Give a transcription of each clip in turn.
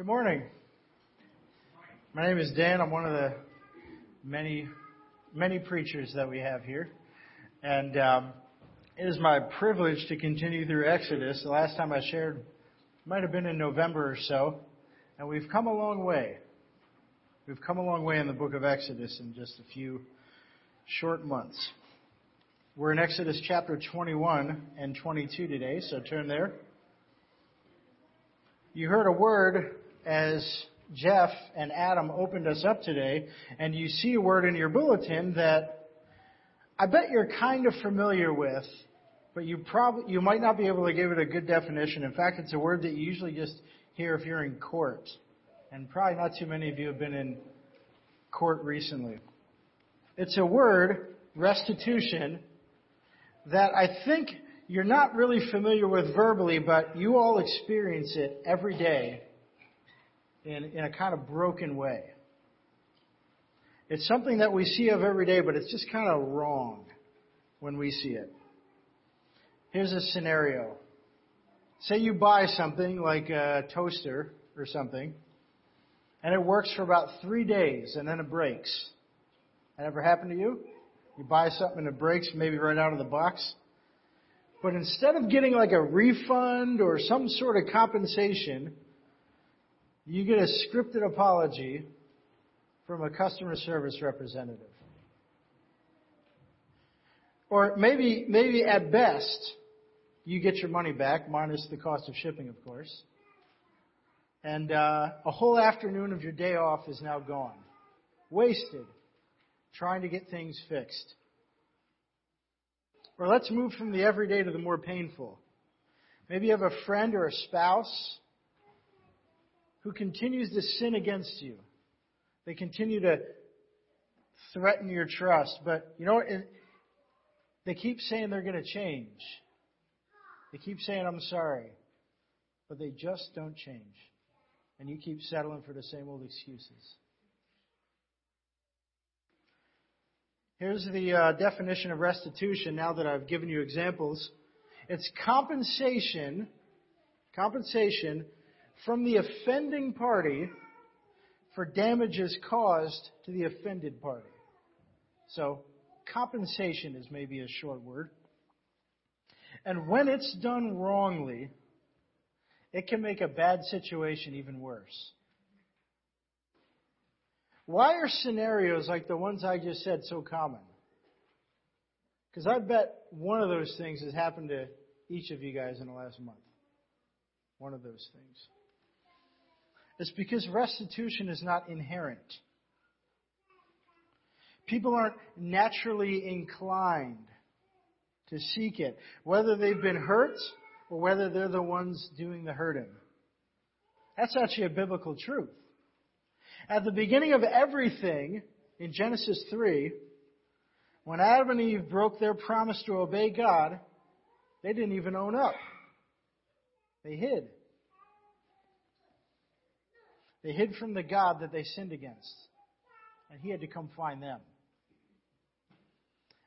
Good morning. My name is Dan. I'm one of the many, many preachers that we have here. And um, it is my privilege to continue through Exodus. The last time I shared might have been in November or so. And we've come a long way. We've come a long way in the book of Exodus in just a few short months. We're in Exodus chapter 21 and 22 today, so turn there. You heard a word as Jeff and Adam opened us up today, and you see a word in your bulletin that I bet you're kind of familiar with, but you probably you might not be able to give it a good definition. In fact, it's a word that you usually just hear if you're in court, and probably not too many of you have been in court recently. It's a word, restitution, that I think you're not really familiar with verbally, but you all experience it every day in, in a kind of broken way. It's something that we see of every day, but it's just kind of wrong when we see it. Here's a scenario. Say you buy something like a toaster or something, and it works for about three days and then it breaks. That ever happened to you? You buy something and it breaks maybe right out of the box. But instead of getting like a refund or some sort of compensation, you get a scripted apology from a customer service representative. Or maybe, maybe at best, you get your money back, minus the cost of shipping, of course. And uh, a whole afternoon of your day off is now gone. Wasted trying to get things fixed. Or let's move from the everyday to the more painful. Maybe you have a friend or a spouse who continues to sin against you. They continue to threaten your trust. But you know what? They keep saying they're going to change. They keep saying, I'm sorry. But they just don't change. And you keep settling for the same old excuses. Here's the uh, definition of restitution now that I've given you examples. It's compensation, compensation from the offending party for damages caused to the offended party. So, compensation is maybe a short word. And when it's done wrongly, it can make a bad situation even worse. Why are scenarios like the ones I just said so common? Because I bet one of those things has happened to each of you guys in the last month. One of those things. It's because restitution is not inherent. People aren't naturally inclined to seek it, whether they've been hurt or whether they're the ones doing the hurting. That's actually a biblical truth. At the beginning of everything, in Genesis 3, when Adam and Eve broke their promise to obey God, they didn't even own up. They hid. They hid from the God that they sinned against. And he had to come find them.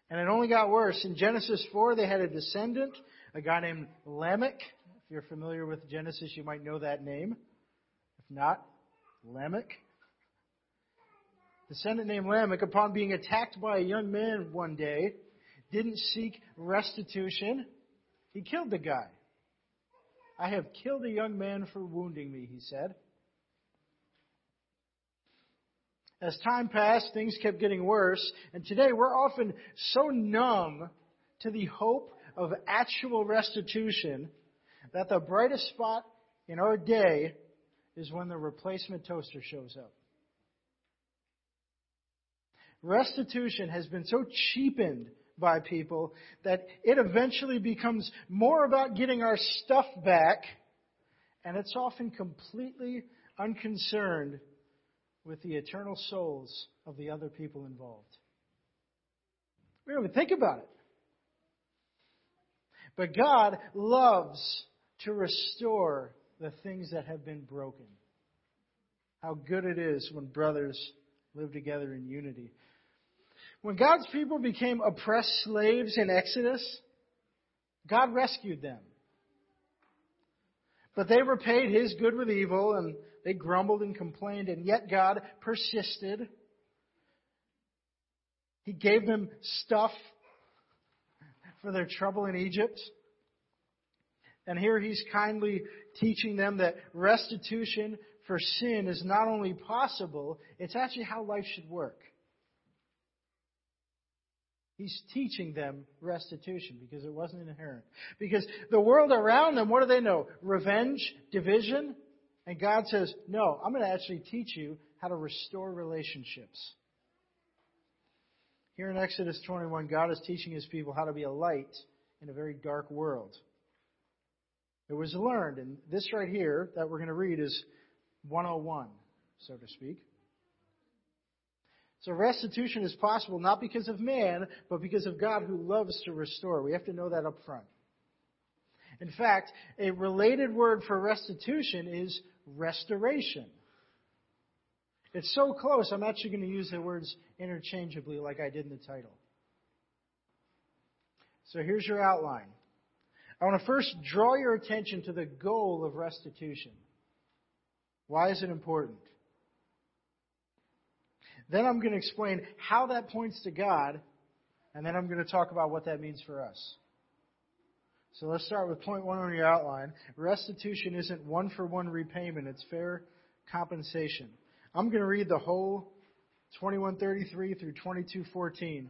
And it only got worse. In Genesis 4, they had a descendant, a guy named Lamech. If you're familiar with Genesis, you might know that name. If not, Lamech. Descendant named Lamech, upon being attacked by a young man one day, didn't seek restitution. He killed the guy. I have killed a young man for wounding me, he said. As time passed, things kept getting worse, and today we're often so numb to the hope of actual restitution that the brightest spot in our day is when the replacement toaster shows up. Restitution has been so cheapened by people that it eventually becomes more about getting our stuff back, and it's often completely unconcerned with the eternal souls of the other people involved. We don't even think about it. But God loves to restore the things that have been broken. How good it is when brothers live together in unity. When God's people became oppressed slaves in Exodus, God rescued them. But they repaid his good with evil, and They grumbled and complained, and yet God persisted. He gave them stuff for their trouble in Egypt. And here he's kindly teaching them that restitution for sin is not only possible, it's actually how life should work. He's teaching them restitution because it wasn't inherent. Because the world around them, what do they know? Revenge, division. And God says, no, I'm going to actually teach you how to restore relationships. Here in Exodus 21, God is teaching his people how to be a light in a very dark world. It was learned, and this right here that we're going to read is 101, so to speak. So restitution is possible not because of man, but because of God who loves to restore. We have to know that up front. In fact, a related word for restitution is restoration. It's so close, I'm actually going to use the words interchangeably like I did in the title. So here's your outline. I want to first draw your attention to the goal of restitution. Why is it important? Then I'm going to explain how that points to God, and then I'm going to talk about what that means for us. So let's start with point one on your outline. Restitution isn't one for one repayment, it's fair compensation. I'm going to read the whole 2133 through 2214.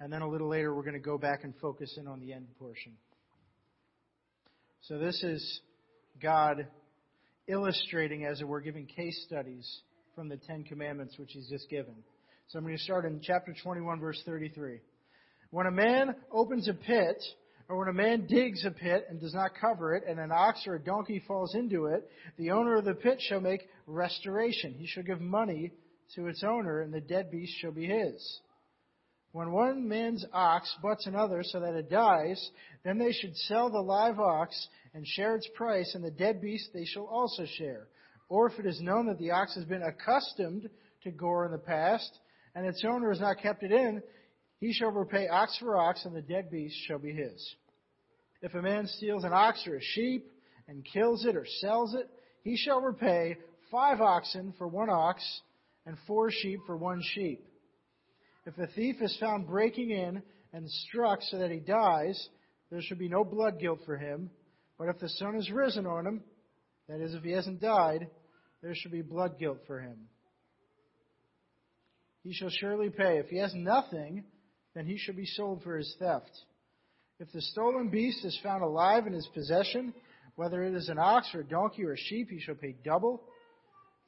And then a little later, we're going to go back and focus in on the end portion. So this is God illustrating, as it were, giving case studies from the Ten Commandments, which He's just given. So I'm going to start in chapter 21, verse 33. When a man opens a pit, or when a man digs a pit and does not cover it, and an ox or a donkey falls into it, the owner of the pit shall make restoration. He shall give money to its owner, and the dead beast shall be his. When one man's ox butts another so that it dies, then they should sell the live ox and share its price, and the dead beast they shall also share. Or if it is known that the ox has been accustomed to gore in the past, and its owner has not kept it in, he shall repay ox for ox, and the dead beast shall be his. If a man steals an ox or a sheep and kills it or sells it, he shall repay five oxen for one ox and four sheep for one sheep. If a thief is found breaking in and struck so that he dies, there should be no blood guilt for him. But if the sun has risen on him, that is, if he hasn't died, there should be blood guilt for him. He shall surely pay. If he has nothing, then he shall be sold for his theft. If the stolen beast is found alive in his possession, whether it is an ox or a donkey or a sheep, he shall pay double.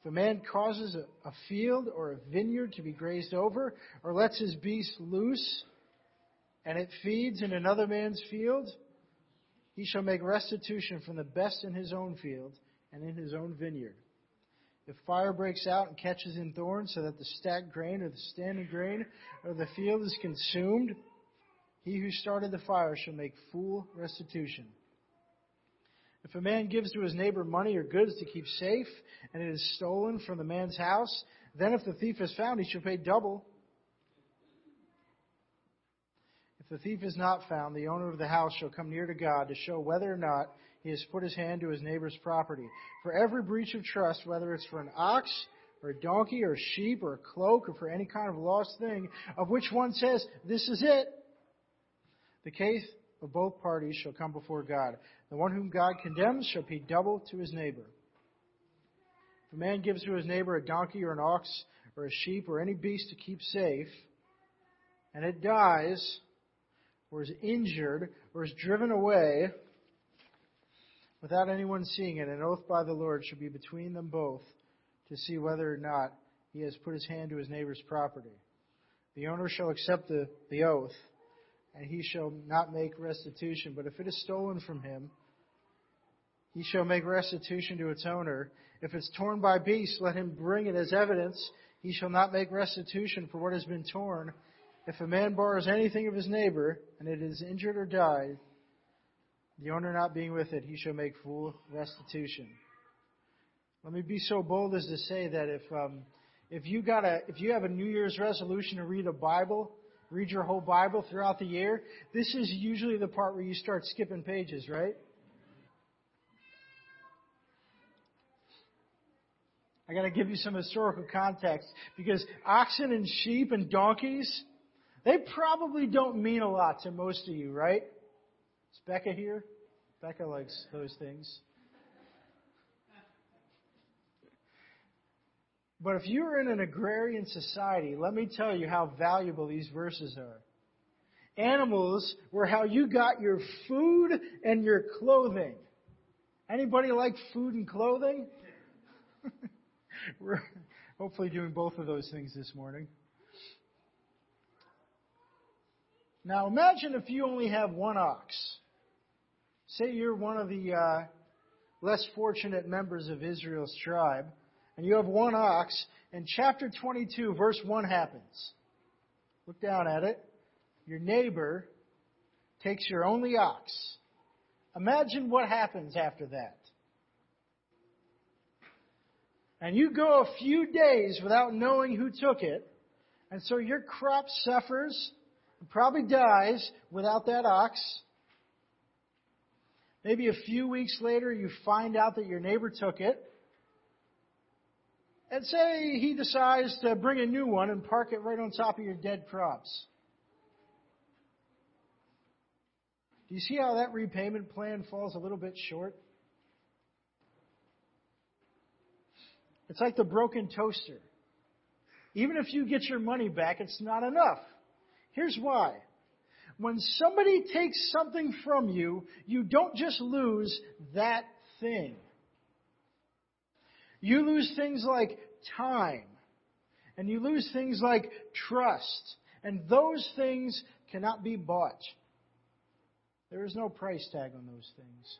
If a man causes a, field or a vineyard to be grazed over, or lets his beast loose, and it feeds in another man's field, he shall make restitution from the best in his own field and in his own vineyard. If fire breaks out and catches in thorns, so that the stacked grain or the standing grain or the field is consumed, he who started the fire shall make full restitution. If a man gives to his neighbor money or goods to keep safe, and it is stolen from the man's house, then if the thief is found, he shall pay double. If the thief is not found, the owner of the house shall come near to God to show whether or not he has put his hand to his neighbor's property. For every breach of trust, whether it's for an ox or a donkey or a sheep or a cloak or for any kind of lost thing, of which one says, This is it, the case of both parties shall come before God. The one whom God condemns shall pay double to his neighbor. If a man gives to his neighbor a donkey or an ox or a sheep or any beast to keep safe, and it dies, or is injured, or is driven away, without anyone seeing it, an oath by the Lord should be between them both to see whether or not he has put his hand to his neighbor's property. The owner shall accept the, the oath, and he shall not make restitution. But if it is stolen from him, he shall make restitution to its owner. If it's torn by beasts, let him bring it as evidence. He shall not make restitution for what has been torn. If a man borrows anything of his neighbor, and it is injured or died, the owner not being with it, he shall make full restitution. Let me be so bold as to say that if um, if you got a if you have a New Year's resolution to read a Bible, read your whole Bible throughout the year, this is usually the part where you start skipping pages, right? I got to give you some historical context because oxen and sheep and donkeys, they probably don't mean a lot to most of you, right? Is Becca here? Becca likes those things. But if you were in an agrarian society, let me tell you how valuable these verses are. Animals were how you got your food and your clothing. Anybody like food and clothing? We're hopefully doing both of those things this morning. Now imagine if you only have one ox. Say you're one of the uh, less fortunate members of Israel's tribe, and you have one ox, and chapter 22, verse 1 happens. Look down at it. Your neighbor takes your only ox. Imagine what happens after that. And you go a few days without knowing who took it, and so your crop suffers and probably dies without that ox. Maybe a few weeks later, you find out that your neighbor took it. And say he decides to bring a new one and park it right on top of your dead crops. Do you see how that repayment plan falls a little bit short? It's like the broken toaster. Even if you get your money back, it's not enough. Here's why. When somebody takes something from you, you don't just lose that thing. You lose things like time. And you lose things like trust. And those things cannot be bought. There is no price tag on those things.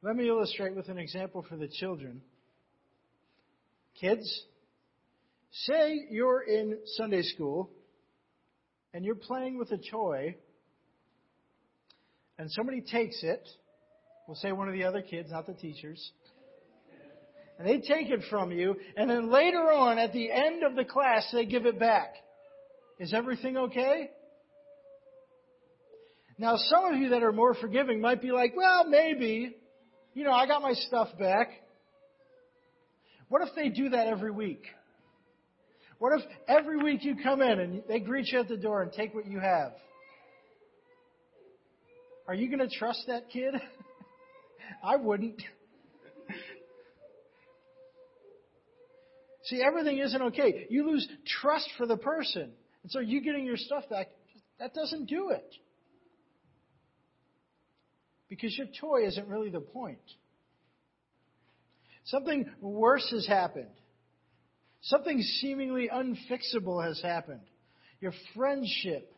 Let me illustrate with an example for the children. Kids, say you're in Sunday school and you're playing with a toy and somebody takes it. We'll say one of the other kids, not the teachers. And they take it from you, and then later on, at the end of the class, they give it back. Is everything okay? Now, some of you that are more forgiving might be like, well, maybe. You know, I got my stuff back. What if they do that every week? What if every week you come in and they greet you at the door and take what you have? Are you going to trust that kid? I wouldn't. See, everything isn't okay. You lose trust for the person. And so you getting your stuff back, that doesn't do it. Because your toy isn't really the point. Something worse has happened. Something seemingly unfixable has happened. Your friendship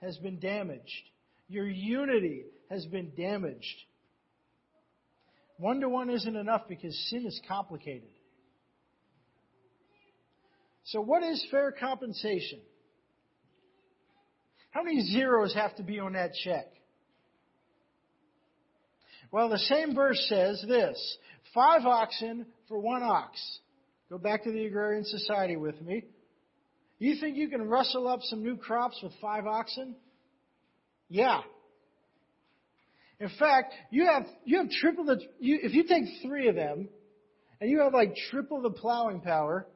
has been damaged. Your unity has been damaged. One to one isn't enough because sin is complicated. So, what is fair compensation? How many zeros have to be on that check? Well, the same verse says this five oxen for one ox. Go back to the agrarian society with me. You think you can rustle up some new crops with five oxen? Yeah. In fact, you have you have triple the you, if you take three of them, and you have like triple the plowing power.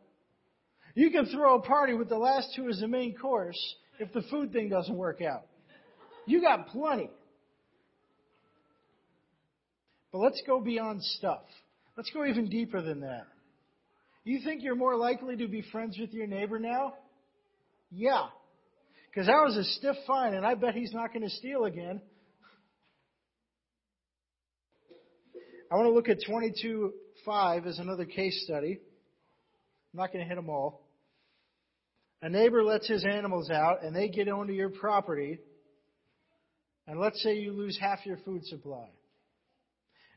You can throw a party with the last two as the main course if the food thing doesn't work out. You got plenty. But let's go beyond stuff. Let's go even deeper than that. You think you're more likely to be friends with your neighbor now? Yeah. Because that was a stiff fine, and I bet he's not going to steal again. I want to look at 22.5 as another case study. I'm not going to hit them all. A neighbor lets his animals out, and they get onto your property, and let's say you lose half your food supply.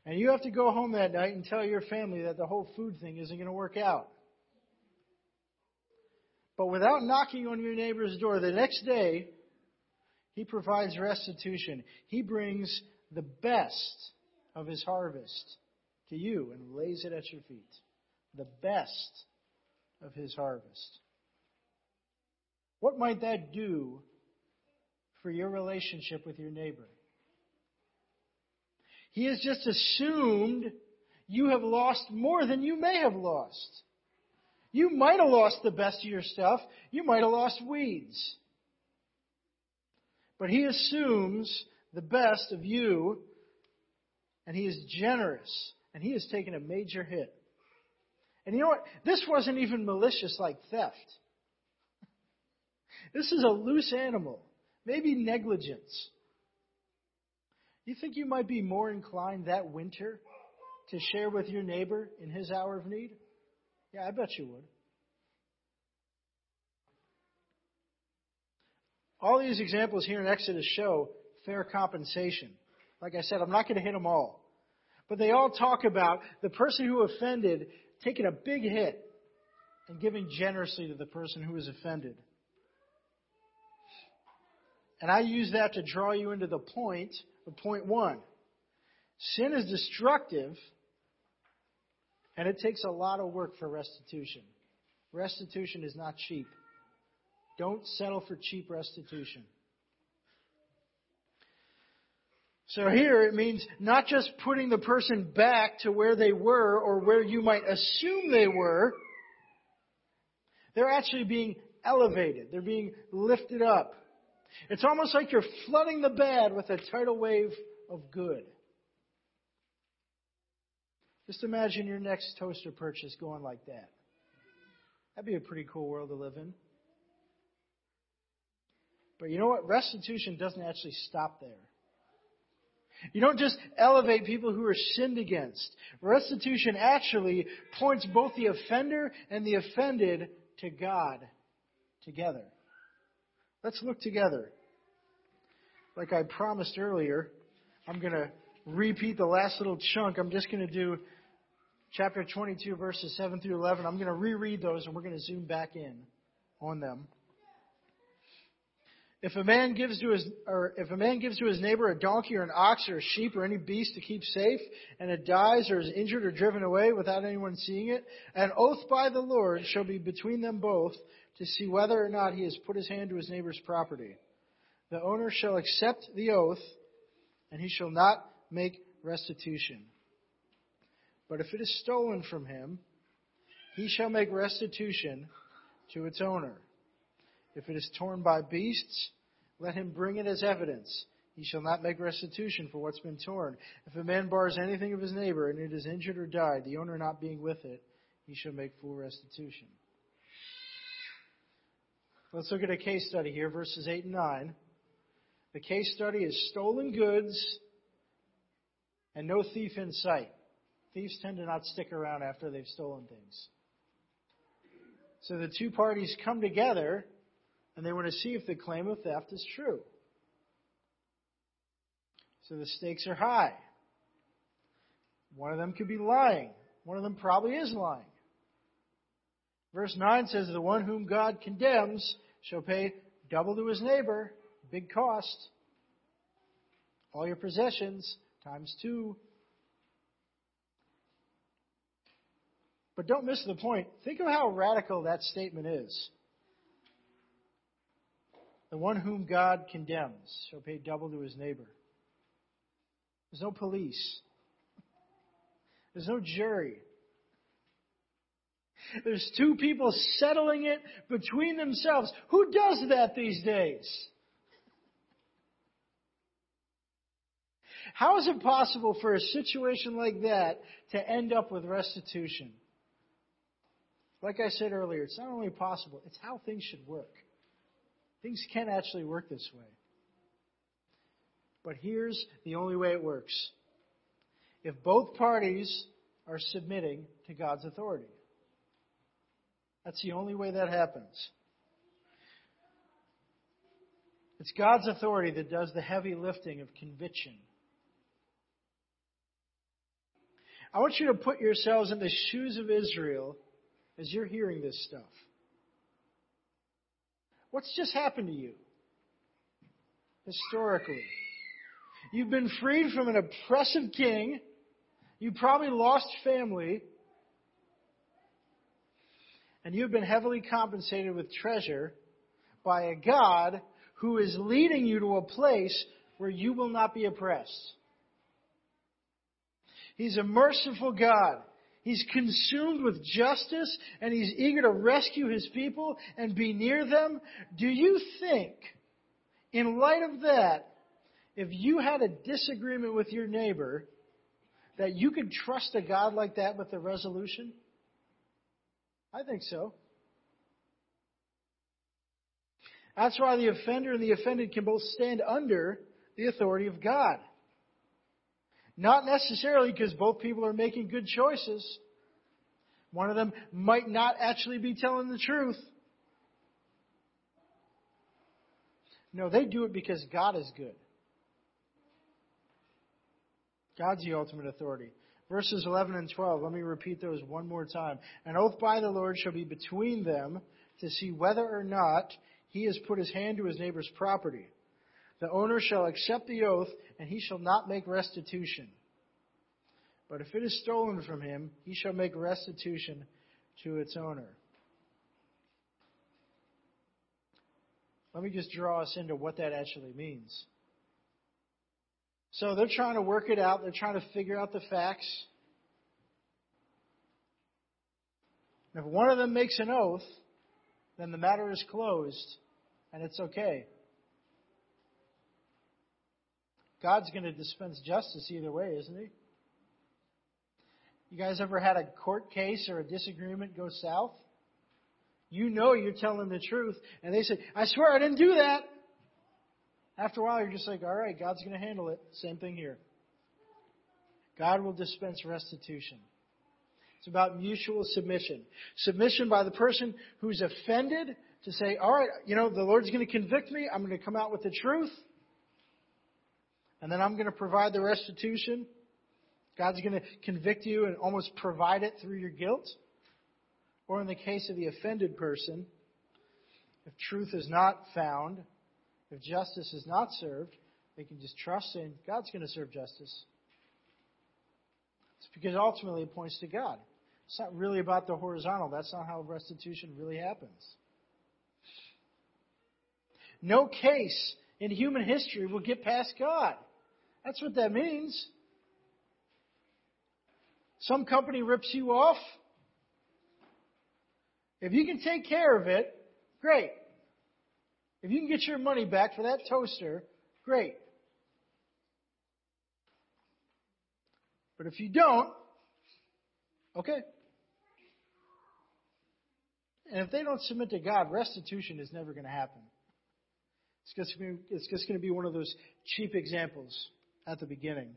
And you have to go home that night and tell your family that the whole food thing isn't going to work out. But without knocking on your neighbor's door, the next day, he provides restitution. He brings the best of his harvest to you and lays it at your feet. The best of his harvest. What might that do for your relationship with your neighbor? He has just assumed you have lost more than you may have lost. You might have lost the best of your stuff. You might have lost weeds. But he assumes the best of you, and he is generous, and he has taken a major hit. And you know what? This wasn't even malicious like theft. This is a loose animal, maybe negligence. You think you might be more inclined that winter to share with your neighbor in his hour of need? Yeah, I bet you would. All these examples here in Exodus show fair compensation. Like I said, I'm not going to hit them all. But they all talk about the person who offended taking a big hit and giving generously to the person who was offended. And I use that to draw you into the point point one. Sin is destructive, and it takes a lot of work for restitution. Restitution is not cheap. Don't settle for cheap restitution. So here it means not just putting the person back to where they were or where you might assume they were. They're actually being elevated. They're being lifted up. It's almost like you're flooding the bad with a tidal wave of good. Just imagine your next toaster purchase going like that. That'd be a pretty cool world to live in. But you know what? Restitution doesn't actually stop there. You don't just elevate people who are sinned against. Restitution actually points both the offender and the offended to God together. Let's look together. Like I promised earlier, I'm going to repeat the last little chunk. I'm just going to do chapter 22, verses 7 through 11. I'm going to reread those and we're going to zoom back in on them. If a man gives to his, or if a man gives to his neighbor a donkey or an ox or a sheep or any beast to keep safe, and it dies or is injured or driven away without anyone seeing it, an oath by the Lord shall be between them both to see whether or not he has put his hand to his neighbor's property. The owner shall accept the oath, and he shall not make restitution. But if it is stolen from him, he shall make restitution to its owner. If it is torn by beasts, let him bring it as evidence. He shall not make restitution for what's been torn. If a man bars anything of his neighbor, and it is injured or died, the owner not being with it, he shall make full restitution. Let's look at a case study here, verses 8 and 9. The case study is stolen goods and no thief in sight. Thieves tend to not stick around after they've stolen things. So the two parties come together and they want to see if the claim of theft is true. So the stakes are high. One of them could be lying. One of them probably is lying. Verse 9 says, The one whom God condemns shall pay double to his neighbor, big cost. All your possessions times two. But don't miss the point. Think of how radical that statement is. The one whom God condemns shall pay double to his neighbor. There's no police. There's no jury. There's two people settling it between themselves. Who does that these days? How is it possible for a situation like that to end up with restitution? Like I said earlier, it's not only possible, it's how things should work. Things can actually work this way. But here's the only way it works if both parties are submitting to God's authority. That's the only way that happens. It's God's authority that does the heavy lifting of conviction. I want you to put yourselves in the shoes of Israel as you're hearing this stuff. What's just happened to you? Historically. You've been freed from an oppressive king. You probably lost family. And you've been heavily compensated with treasure by a God who is leading you to a place where you will not be oppressed. He's a merciful God. He's consumed with justice and he's eager to rescue his people and be near them. Do you think, in light of that, if you had a disagreement with your neighbor, that you could trust a God like that with a resolution? I think so. That's why the offender and the offended can both stand under the authority of God. Not necessarily because both people are making good choices. One of them might not actually be telling the truth. No, they do it because God is good. God's the ultimate authority. Verses 11 and 12, let me repeat those one more time. An oath by the Lord shall be between them to see whether or not he has put his hand to his neighbor's property. The owner shall accept the oath, and he shall not make restitution. But if it is stolen from him, he shall make restitution to its owner. Let me just draw us into what that actually means. So they're trying to work it out, they're trying to figure out the facts. if one of them makes an oath, then the matter is closed and it's okay. God's going to dispense justice either way, isn't he? You guys ever had a court case or a disagreement go south? You know you're telling the truth, and they say, I swear I didn't do that. After a while, you're just like, all right, God's going to handle it. Same thing here. God will dispense restitution. It's about mutual submission. Submission by the person who's offended to say, all right, you know, the Lord's going to convict me. I'm going to come out with the truth. And then I'm going to provide the restitution. God's going to convict you and almost provide it through your guilt. Or in the case of the offended person, if truth is not found, if justice is not served, they can just trust in God's going to serve justice. It's because ultimately it points to God. It's not really about the horizontal. That's not how restitution really happens. No case in human history will get past God. That's what that means. Some company rips you off. If you can take care of it, great. If you can get your money back for that toaster, great. But if you don't, okay. And if they don't submit to God, restitution is never going to happen. It's just, be, it's just going to be one of those cheap examples at the beginning.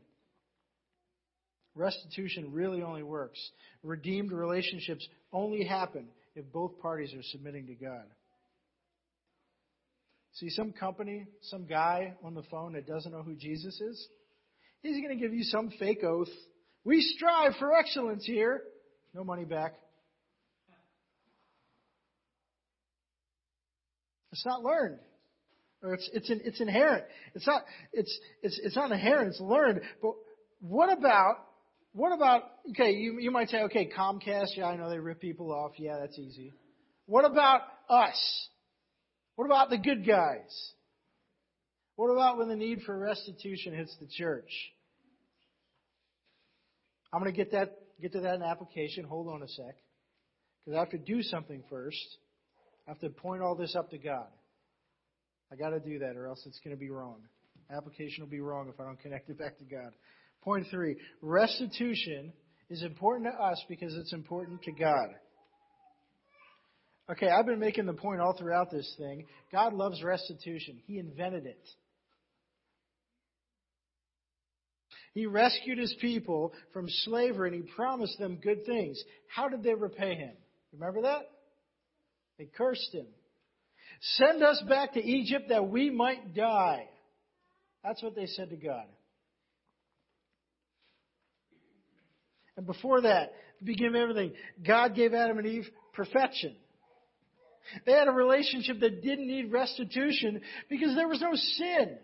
Restitution really only works. Redeemed relationships only happen if both parties are submitting to God. See, some company, some guy on the phone that doesn't know who Jesus is, he's going to give you some fake oath. We strive for excellence here. No money back. It's not learned. Or it's, it's, it's inherent. It's not, it's, it's, it's not inherent, it's learned. But what about, what about, okay, you, you might say, okay, Comcast, yeah, I know they rip people off. Yeah, that's easy. What about us? What about the good guys? What about when the need for restitution hits the church? I'm going to get that get to that in application. Hold on a sec, because I have to do something first. I have to point all this up to God. I got to do that, or else it's going to be wrong. Application will be wrong if I don't connect it back to God. Point three: restitution is important to us because it's important to God. Okay, I've been making the point all throughout this thing. God loves restitution. He invented it. He rescued his people from slavery and he promised them good things. How did they repay him? Remember that? They cursed him. Send us back to Egypt that we might die. That's what they said to God. And before that, the beginning everything, God gave Adam and Eve perfection. They had a relationship that didn't need restitution because there was no sin.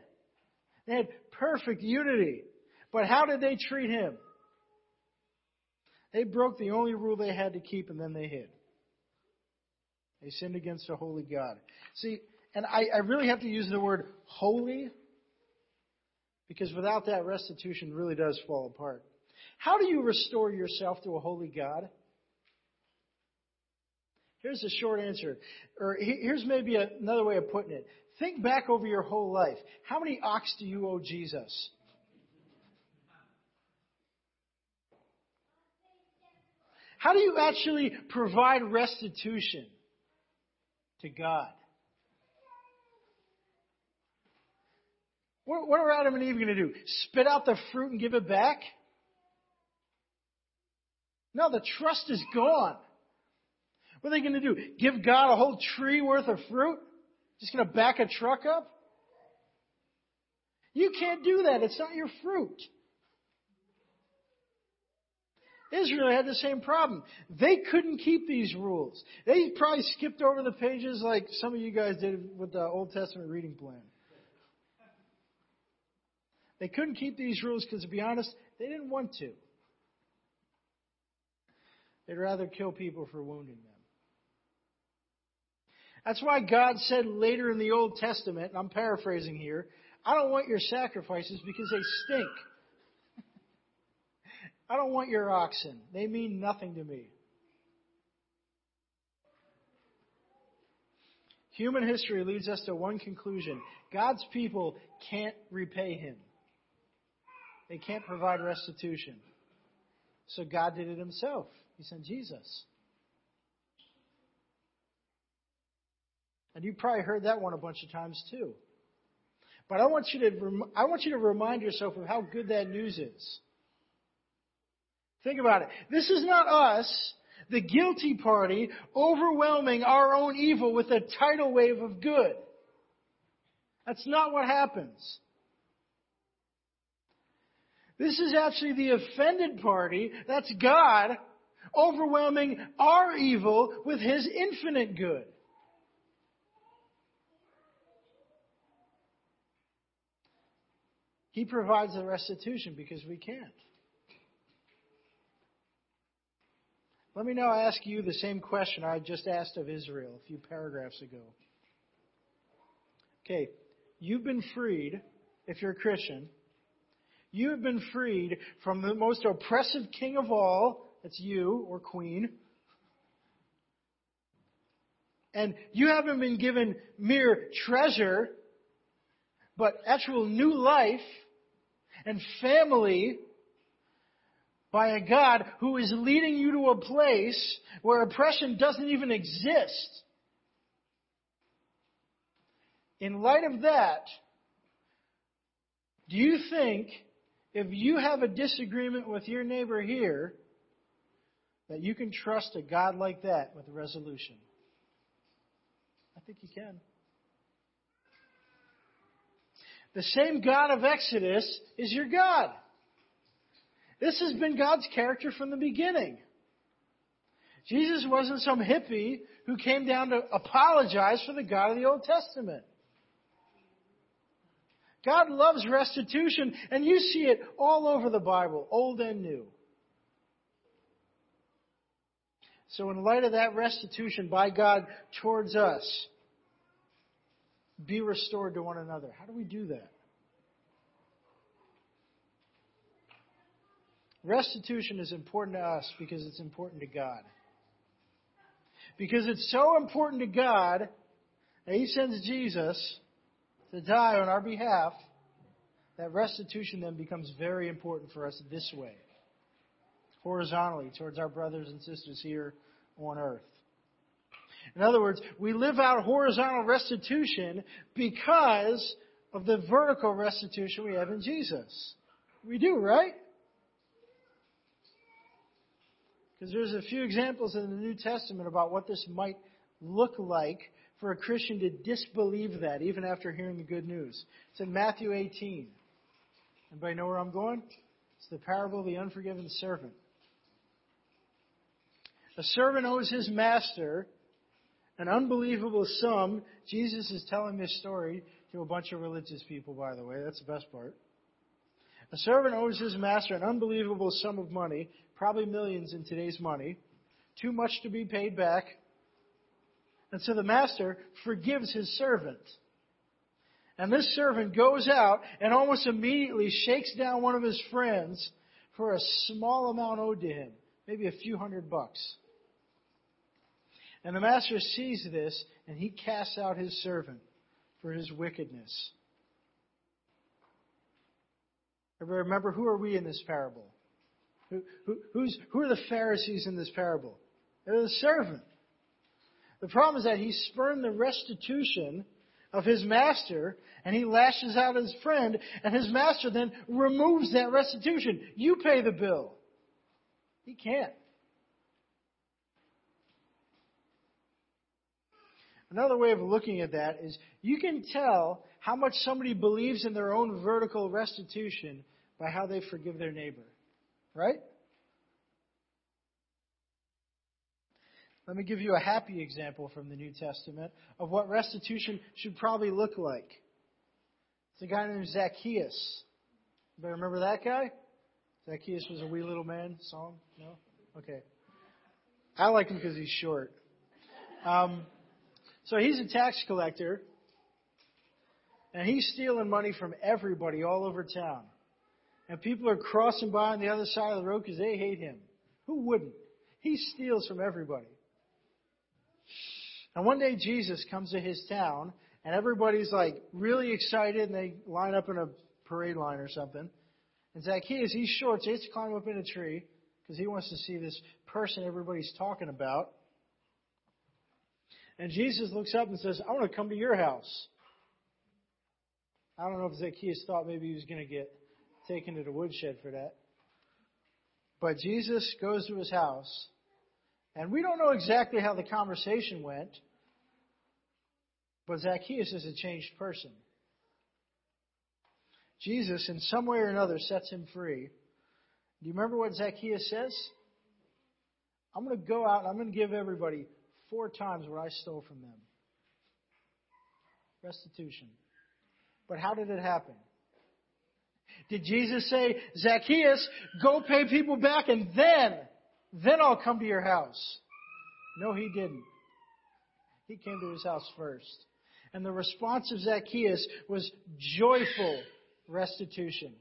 They had perfect unity. But how did they treat him? They broke the only rule they had to keep and then they hid. They sinned against a holy God. See, and I, I really have to use the word holy because without that, restitution really does fall apart. How do you restore yourself to a holy God? Here's a short answer. Or here's maybe another way of putting it. Think back over your whole life. How many ox do you owe Jesus? How do you actually provide restitution to God? What, are Adam and Eve going to do? Spit out the fruit and give it back? No, the trust is gone. What are they going to do? Give God a whole tree worth of fruit? Just going to back a truck up? You can't do that. It's not your fruit. Israel had the same problem. They couldn't keep these rules. They probably skipped over the pages like some of you guys did with the Old Testament reading plan. They couldn't keep these rules because, to be honest, they didn't want to. They'd rather kill people for wounding them. That's why God said later in the Old Testament, and I'm paraphrasing here, I don't want your sacrifices because they stink. I don't want your oxen. They mean nothing to me. Human history leads us to one conclusion God's people can't repay him, they can't provide restitution. So God did it himself. He sent Jesus. And you probably heard that one a bunch of times too. But I want you to I want you to remind yourself of how good that news is. Think about it. This is not us, the guilty party, overwhelming our own evil with a tidal wave of good. That's not what happens. This is actually the offended party, that's God, overwhelming our evil with His infinite good. He provides the restitution because we can't. Let me now ask you the same question I just asked of Israel a few paragraphs ago. Okay, you've been freed, if you're a Christian, you have been freed from the most oppressive king of all, that's you or queen. And you haven't been given mere treasure, but actual new life and family by a God who is leading you to a place where oppression doesn't even exist. In light of that, do you think if you have a disagreement with your neighbor here, that you can trust a God like that with a resolution? I think you can. The same God of Exodus is your God. This has been God's character from the beginning. Jesus wasn't some hippie who came down to apologize for the God of the Old Testament. God loves restitution, and you see it all over the Bible, old and new. So, in light of that restitution by God towards us, be restored to one another. How do we do that? Restitution is important to us because it's important to God. Because it's so important to God that He sends Jesus to die on our behalf, that restitution then becomes very important for us this way, horizontally, towards our brothers and sisters here on earth. In other words, we live out horizontal restitution because of the vertical restitution we have in Jesus. We do, right? Because there's a few examples in the New Testament about what this might look like for a Christian to disbelieve that, even after hearing the good news. It's in Matthew 18. Anybody know where I'm going? It's the parable of the unforgiven servant. A servant owes his master an unbelievable sum. Jesus is telling this story to a bunch of religious people, by the way. That's the best part. A servant owes his master an unbelievable sum of money, probably millions in today's money, too much to be paid back. And so the master forgives his servant. And this servant goes out and almost immediately shakes down one of his friends for a small amount owed to him, maybe a few hundred bucks. And the master sees this and he casts out his servant for his wickedness. Everybody remember who are we in this parable? Who, who, who are the Pharisees in this parable? They're the servant. The problem is that he spurned the restitution of his master and he lashes out his friend and his master then removes that restitution. You pay the bill. He can't. Another way of looking at that is you can tell how much somebody believes in their own vertical restitution by how they forgive their neighbor. Right? Let me give you a happy example from the New Testament of what restitution should probably look like. It's a guy named Zacchaeus. Anybody remember that guy? Zacchaeus was a wee little man song? No? Okay. I like him because he's short. Um, so he's a tax collector, and he's stealing money from everybody all over town. And people are crossing by on the other side of the road because they hate him. Who wouldn't? He steals from everybody. And one day Jesus comes to his town, and everybody's like really excited, and they line up in a parade line or something. And Zacchaeus, he's short, he has to climb up in a tree because he wants to see this person everybody's talking about. And Jesus looks up and says, I want to come to your house. I don't know if Zacchaeus thought maybe he was going to get taken to the woodshed for that. But Jesus goes to his house, and we don't know exactly how the conversation went, but Zacchaeus is a changed person. Jesus, in some way or another, sets him free. Do you remember what Zacchaeus says? I'm going to go out and I'm going to give everybody four times what I stole from them. Restitution. But how did it happen? Did Jesus say, Zacchaeus, go pay people back and then, then I'll come to your house? No, he didn't. He came to his house first. And the response of Zacchaeus was joyful restitution.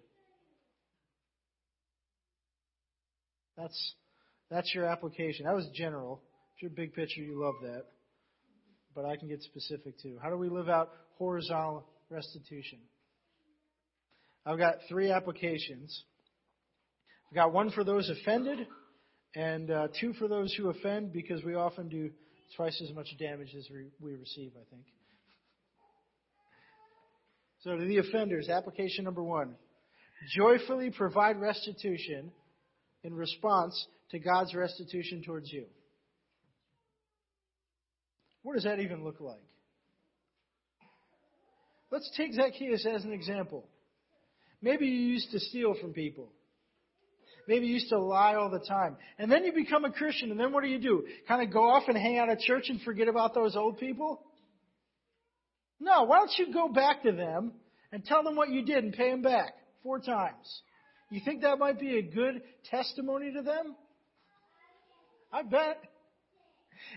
That's, that's your application. That was general. If you're big picture, you love that. But I can get specific too. How do we live out horizontal restitution? I've got three applications. I've got one for those offended, and uh, two for those who offend, because we often do twice as much damage as we, we receive, I think. So, to the offenders, application number one joyfully provide restitution in response to God's restitution towards you. What does that even look like? Let's take Zacchaeus as an example. Maybe you used to steal from people. Maybe you used to lie all the time. And then you become a Christian, and then what do you do? Kind of go off and hang out at church and forget about those old people? No, why don't you go back to them and tell them what you did and pay them back four times? You think that might be a good testimony to them? I bet.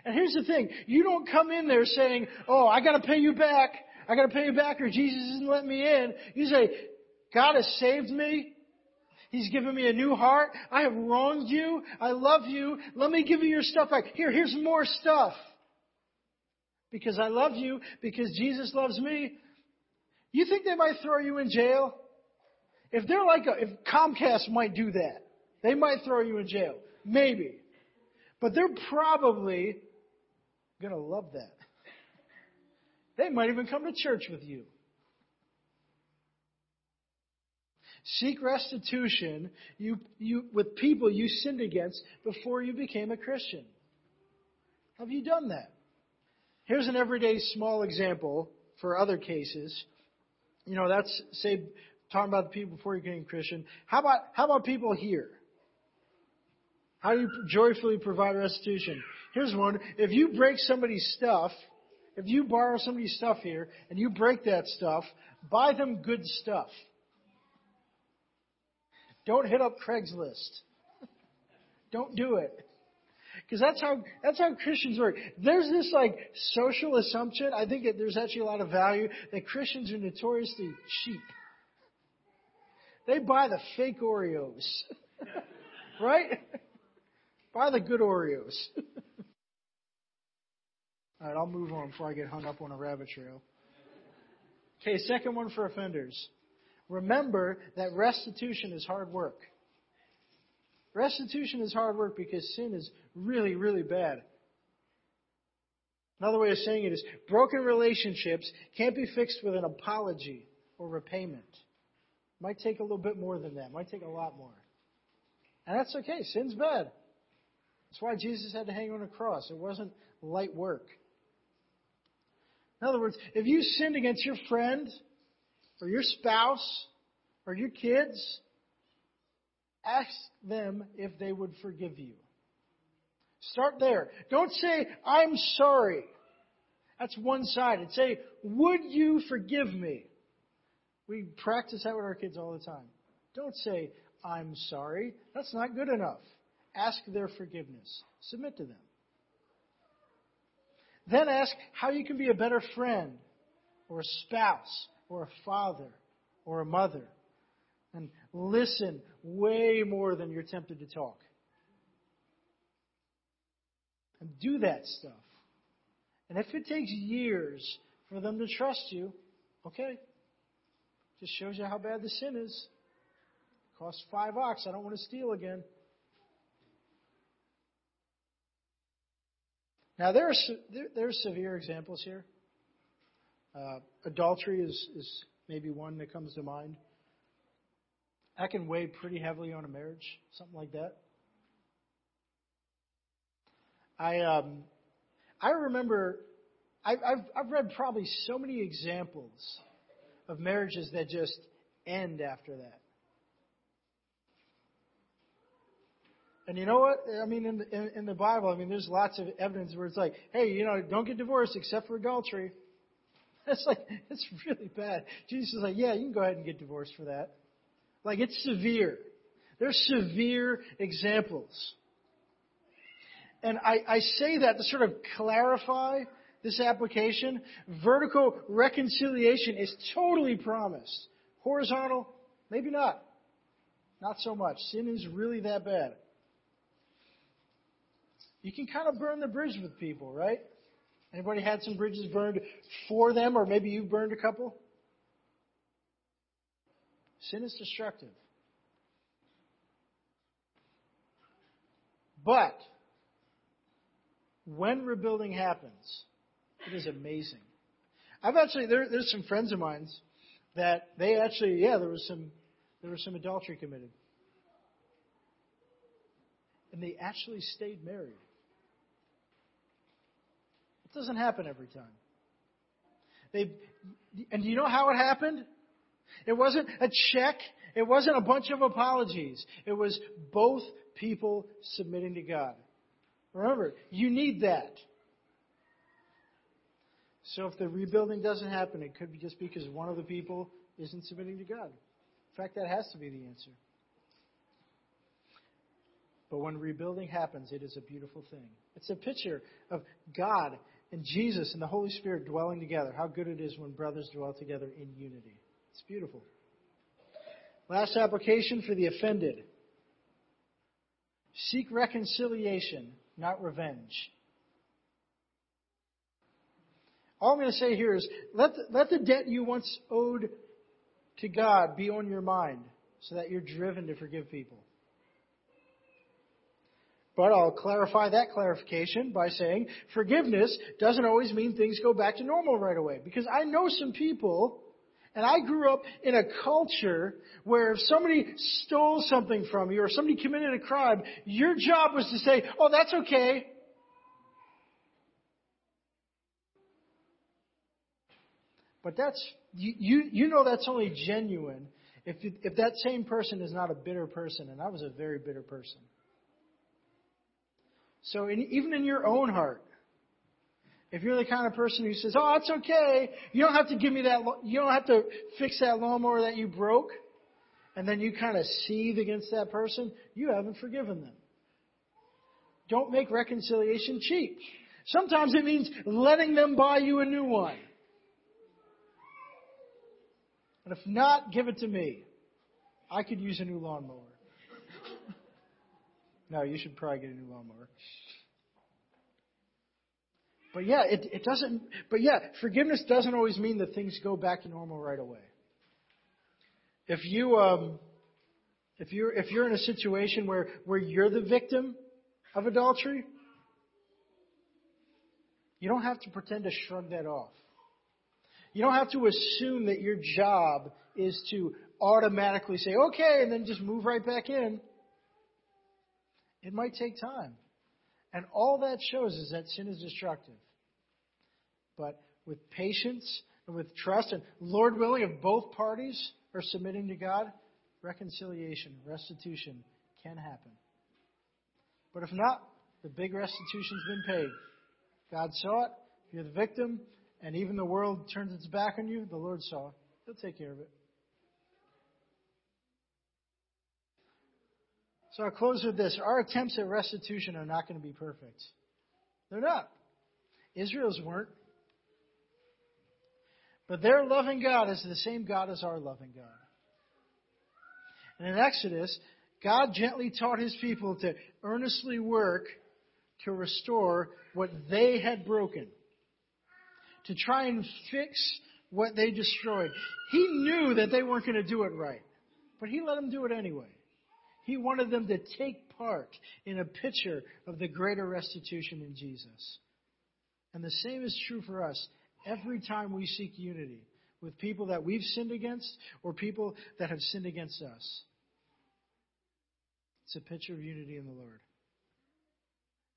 And here's the thing. You don't come in there saying, oh, I gotta pay you back. I gotta pay you back or Jesus isn't letting me in. You say, God has saved me. He's given me a new heart. I have wronged you. I love you. Let me give you your stuff back. Here, here's more stuff. Because I love you, because Jesus loves me. You think they might throw you in jail? If they're like a, if Comcast might do that, they might throw you in jail. Maybe. But they're probably going to love that. They might even come to church with you. Seek restitution you, you, with people you sinned against before you became a Christian. Have you done that? Here's an everyday small example for other cases. You know, that's, say, talking about the people before you became Christian. How about, how about people here? How do you joyfully provide restitution? Here's one. If you break somebody's stuff, if you borrow somebody's stuff here and you break that stuff, buy them good stuff. Don't hit up Craigslist. Don't do it. Because that's how that's how Christians work. There's this like social assumption. I think that there's actually a lot of value that Christians are notoriously cheap. They buy the fake Oreos. right? Buy the good Oreos. All right, I'll move on before I get hung up on a rabbit trail. Okay, second one for offenders. Remember that restitution is hard work. Restitution is hard work because sin is really, really bad. Another way of saying it is broken relationships can't be fixed with an apology or repayment. It might take a little bit more than that. It might take a lot more. And that's okay. Sin's bad. That's why Jesus had to hang on a cross. It wasn't light work. In other words, if you sinned against your friend or your spouse or your kids, ask them if they would forgive you. Start there. Don't say, I'm sorry. That's one sided. Say, would you forgive me? We practice that with our kids all the time. Don't say, I'm sorry. That's not good enough. Ask their forgiveness. Submit to them. Then ask how you can be a better friend, or a spouse, or a father, or a mother. And listen way more than you're tempted to talk. And do that stuff. And if it takes years for them to trust you, okay. Just shows you how bad the sin is. Costs five ox. I don't want to steal again. Now, there are, there, there are severe examples here. Uh, adultery is, is maybe one that comes to mind. That can weigh pretty heavily on a marriage, something like that. I um, I remember I, I've I've read probably so many examples of marriages that just end after that. And you know what? I mean, in the, in, in the Bible, I mean, there's lots of evidence where it's like, hey, you know, don't get divorced except for adultery. That's like, it's really bad. Jesus is like, yeah, you can go ahead and get divorced for that. Like, it's severe. There's severe examples. And I, I say that to sort of clarify this application. Vertical reconciliation is totally promised. Horizontal, maybe not. Not so much. Sin is really that bad you can kind of burn the bridge with people, right? Anybody had some bridges burned for them, or maybe you've burned a couple? Sin is destructive. But when rebuilding happens, it is amazing. I've actually there, there's some friends of mine that they actually yeah there was some there was some adultery committed, and they actually stayed married. It doesn't happen every time. They, and do you know how it happened? It wasn't a check. It wasn't a bunch of apologies. It was both people submitting to God. Remember, you need that. So if the rebuilding doesn't happen, it could be just because one of the people isn't submitting to God. In fact, that has to be the answer. But when rebuilding happens, it is a beautiful thing. It's a picture of God and Jesus and the Holy Spirit dwelling together. How good it is when brothers dwell together in unity. It's beautiful. Last application for the offended. Seek reconciliation, not revenge. All I'm going to say here is let the, let the debt you once owed to God be on your mind so that you're driven to forgive people. But I'll clarify that clarification by saying forgiveness doesn't always mean things go back to normal right away. Because I know some people, and I grew up in a culture where if somebody stole something from you or somebody committed a crime, your job was to say, oh, that's okay. But that's, you, you, you know that's only genuine if, if that same person is not a bitter person, and I was a very bitter person. So in, even in your own heart, if you're the kind of person who says, "Oh, it's okay. You don't have to give me that. You don't have to fix that lawnmower that you broke," and then you kind of seethe against that person, you haven't forgiven them. Don't make reconciliation cheap. Sometimes it means letting them buy you a new one. And if not, give it to me. I could use a new lawnmower. No, you should probably get a new lawnmower. But yeah, it, it doesn't, but yeah, forgiveness doesn't always mean that things go back to normal right away. If you, um, if you're, if you're in a situation where, where you're the victim of adultery, you don't have to pretend to shrug that off. You don't have to assume that your job is to automatically say, okay, and then just move right back in. It might take time. And all that shows is that sin is destructive. But with patience and with trust, and Lord willing, if both parties are submitting to God, reconciliation, restitution can happen. But if not, the big restitution's been paid. God saw it. You're the victim, and even the world turns its back on you. The Lord saw it. He'll take care of it. So I'll close with this. Our attempts at restitution are not going to be perfect. They're not. Israel's weren't. But their loving God is the same God as our loving God. And in Exodus, God gently taught his people to earnestly work to restore what they had broken, to try and fix what they destroyed. He knew that they weren't going to do it right, but he let them do it anyway. He wanted them to take part in a picture of the greater restitution in Jesus. And the same is true for us every time we seek unity with people that we've sinned against or people that have sinned against us. It's a picture of unity in the Lord.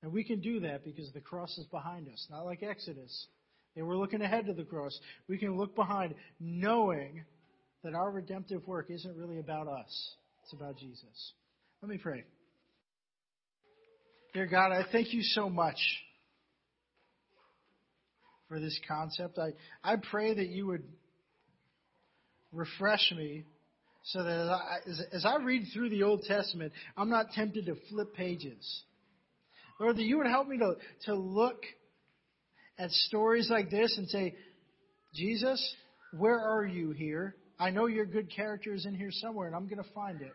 And we can do that because the cross is behind us, not like Exodus. They were looking ahead to the cross. We can look behind knowing that our redemptive work isn't really about us. It's about Jesus. Let me pray. Dear God, I thank you so much for this concept. I, I pray that you would refresh me so that as I, as, as I read through the Old Testament, I'm not tempted to flip pages. Lord, that you would help me to, to look at stories like this and say, Jesus, where are you here? I know your good character is in here somewhere, and I'm going to find it.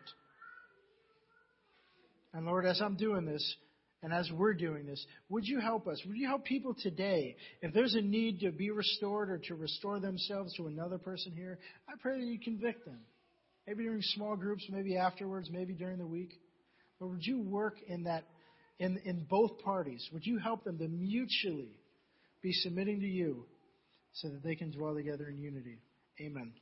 And Lord, as I'm doing this, and as we're doing this, would you help us? Would you help people today? If there's a need to be restored or to restore themselves to another person here, I pray that you convict them. Maybe during small groups, maybe afterwards, maybe during the week. But would you work in that in, in both parties? Would you help them to mutually be submitting to you so that they can dwell together in unity? Amen.